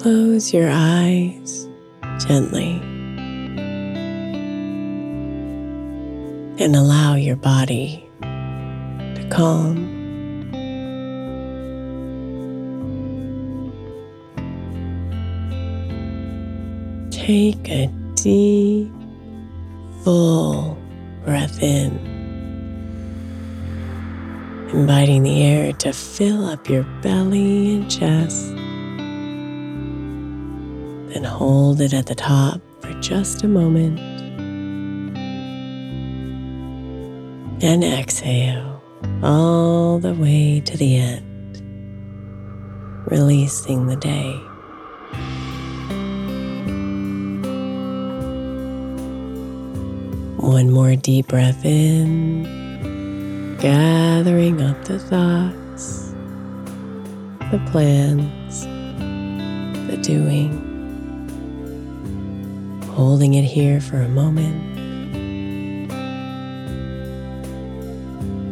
Close your eyes gently and allow your body to calm. Take a deep, full breath in, inviting the air to fill up your belly and chest. Then hold it at the top for just a moment. And exhale all the way to the end, releasing the day. One more deep breath in, gathering up the thoughts, the plans, the doing holding it here for a moment.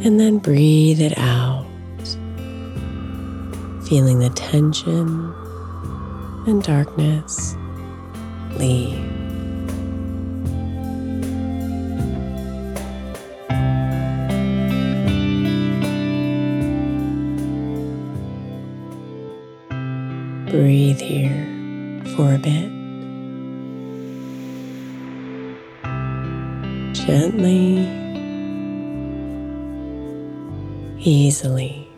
And then breathe it out, feeling the tension and darkness leave. Breathe here for a bit. Gently, easily.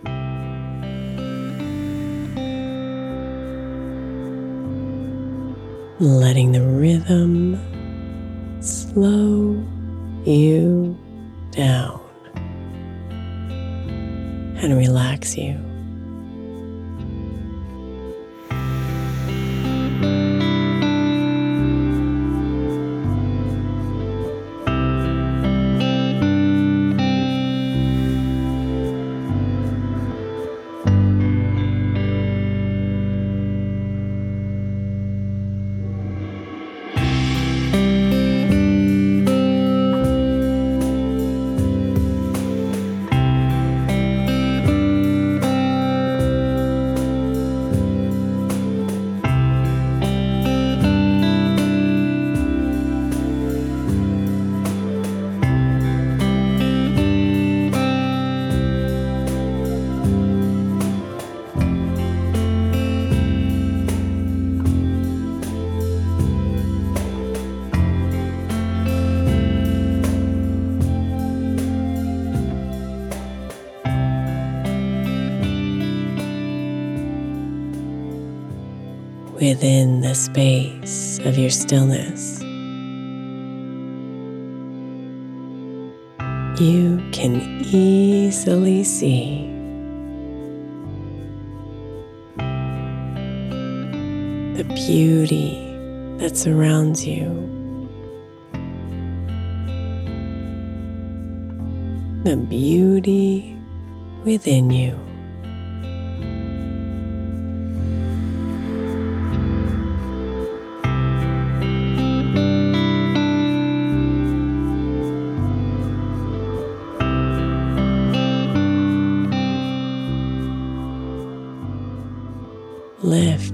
Letting the rhythm slow you down and relax you. Within the space of your stillness. You can easily see the beauty that surrounds you, the beauty within you.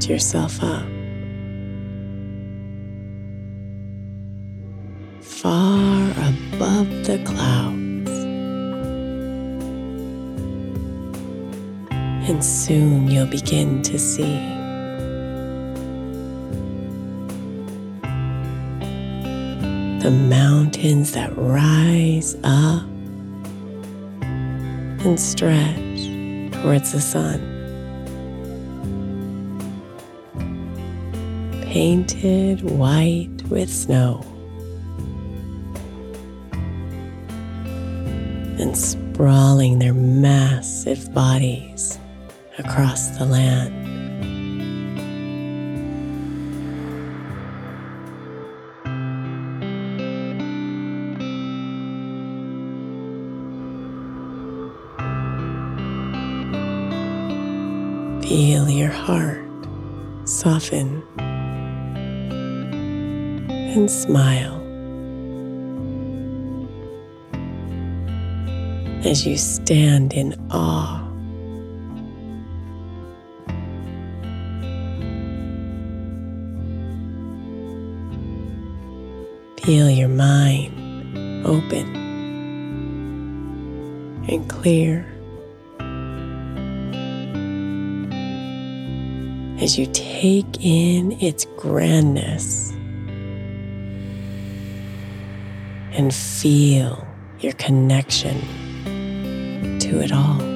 Yourself up. Far above the clouds. And soon you'll begin to see the mountains that rise up and stretch towards the sun. Painted white with snow. And sprawling their massive bodies across the land. Feel your heart soften and smile as you stand in awe. Feel your mind open and clear. as you take in its grandness and feel your connection to it all.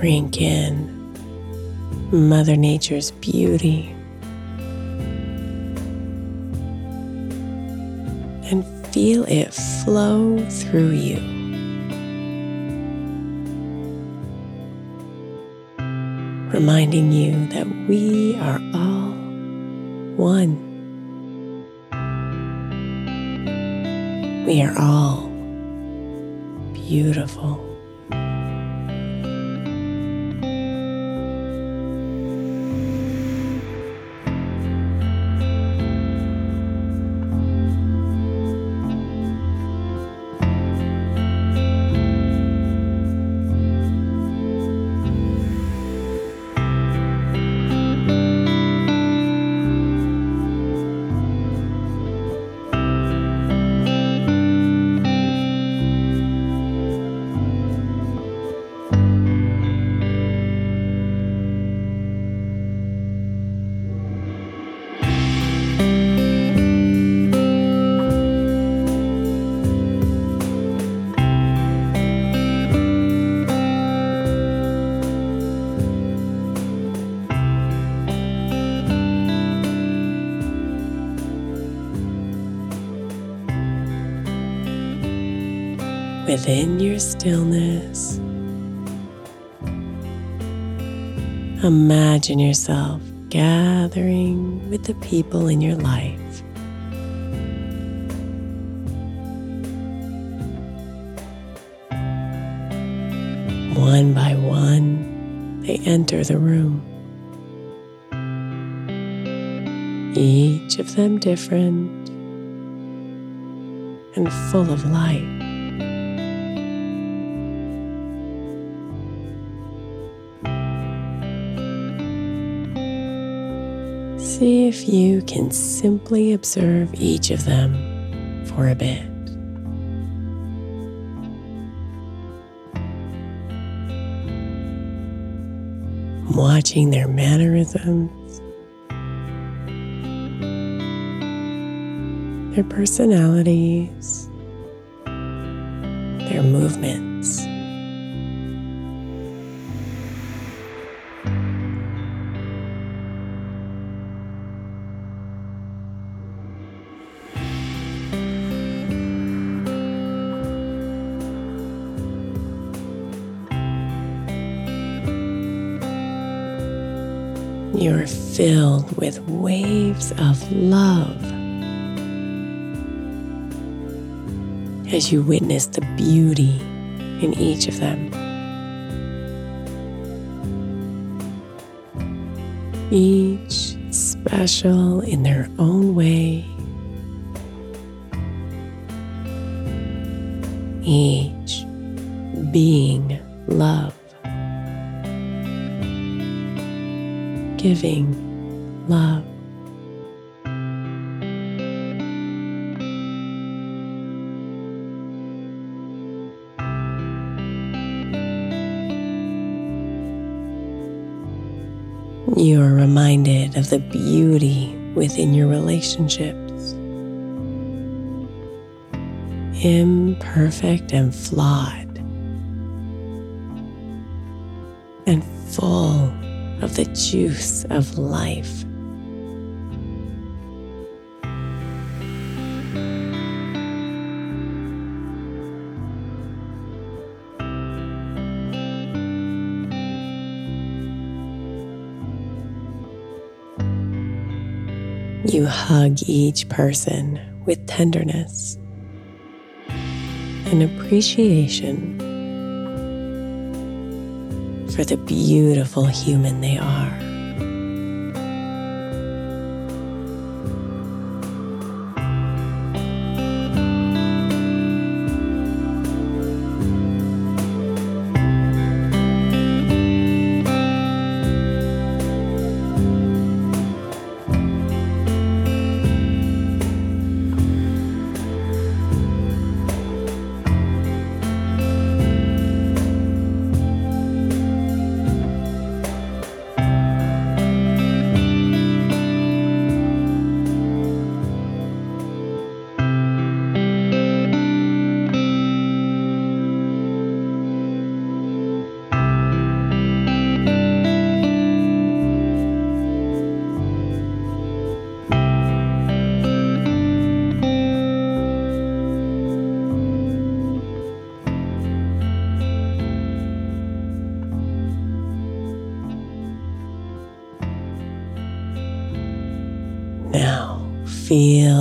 Drink in Mother Nature's beauty and feel it flow through you. Reminding you that we are all one. We are all beautiful. Within your stillness, imagine yourself gathering with the people in your life. One by one, they enter the room. Each of them different and full of light. See if you can simply observe each of them for a bit. Watching their mannerisms, their personalities, their movements. You're filled with waves of love as you witness the beauty in each of them. Each special in their own way, each being love. Giving love. You are reminded of the beauty within your relationships. Imperfect and flawed, the juice of life. You hug each person with tenderness and appreciation for the beautiful human they are.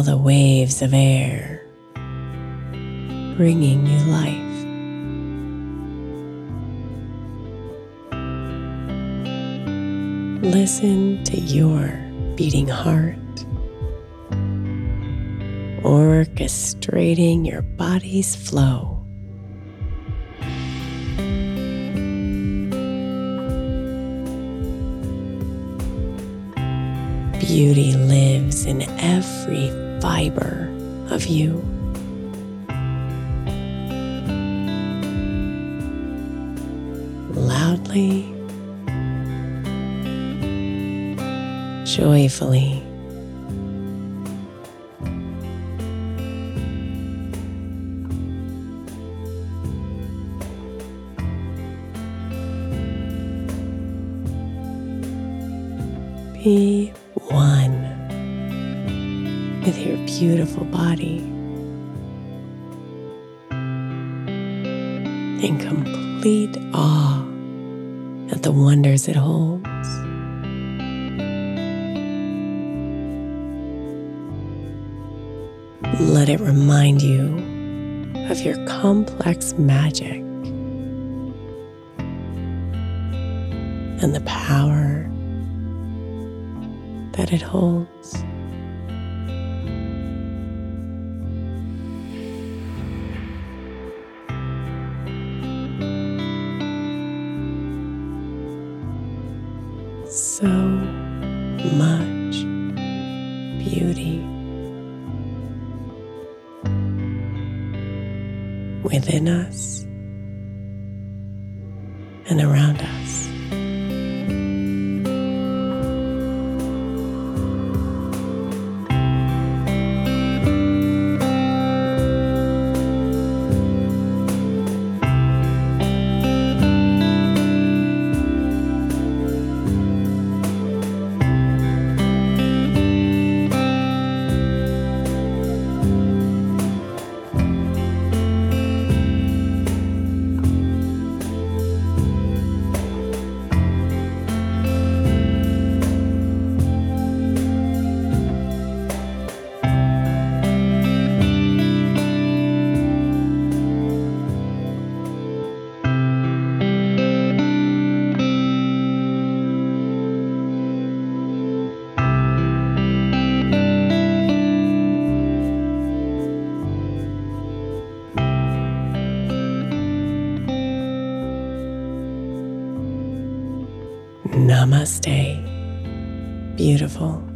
The waves of air bringing you life. Listen to your beating heart, orchestrating your body's flow. Beauty lives in every fiber of you. Loudly, joyfully. Beautiful body in complete awe at the wonders it holds. Let it remind you of your complex magic and the power that it holds. Namaste. Beautiful.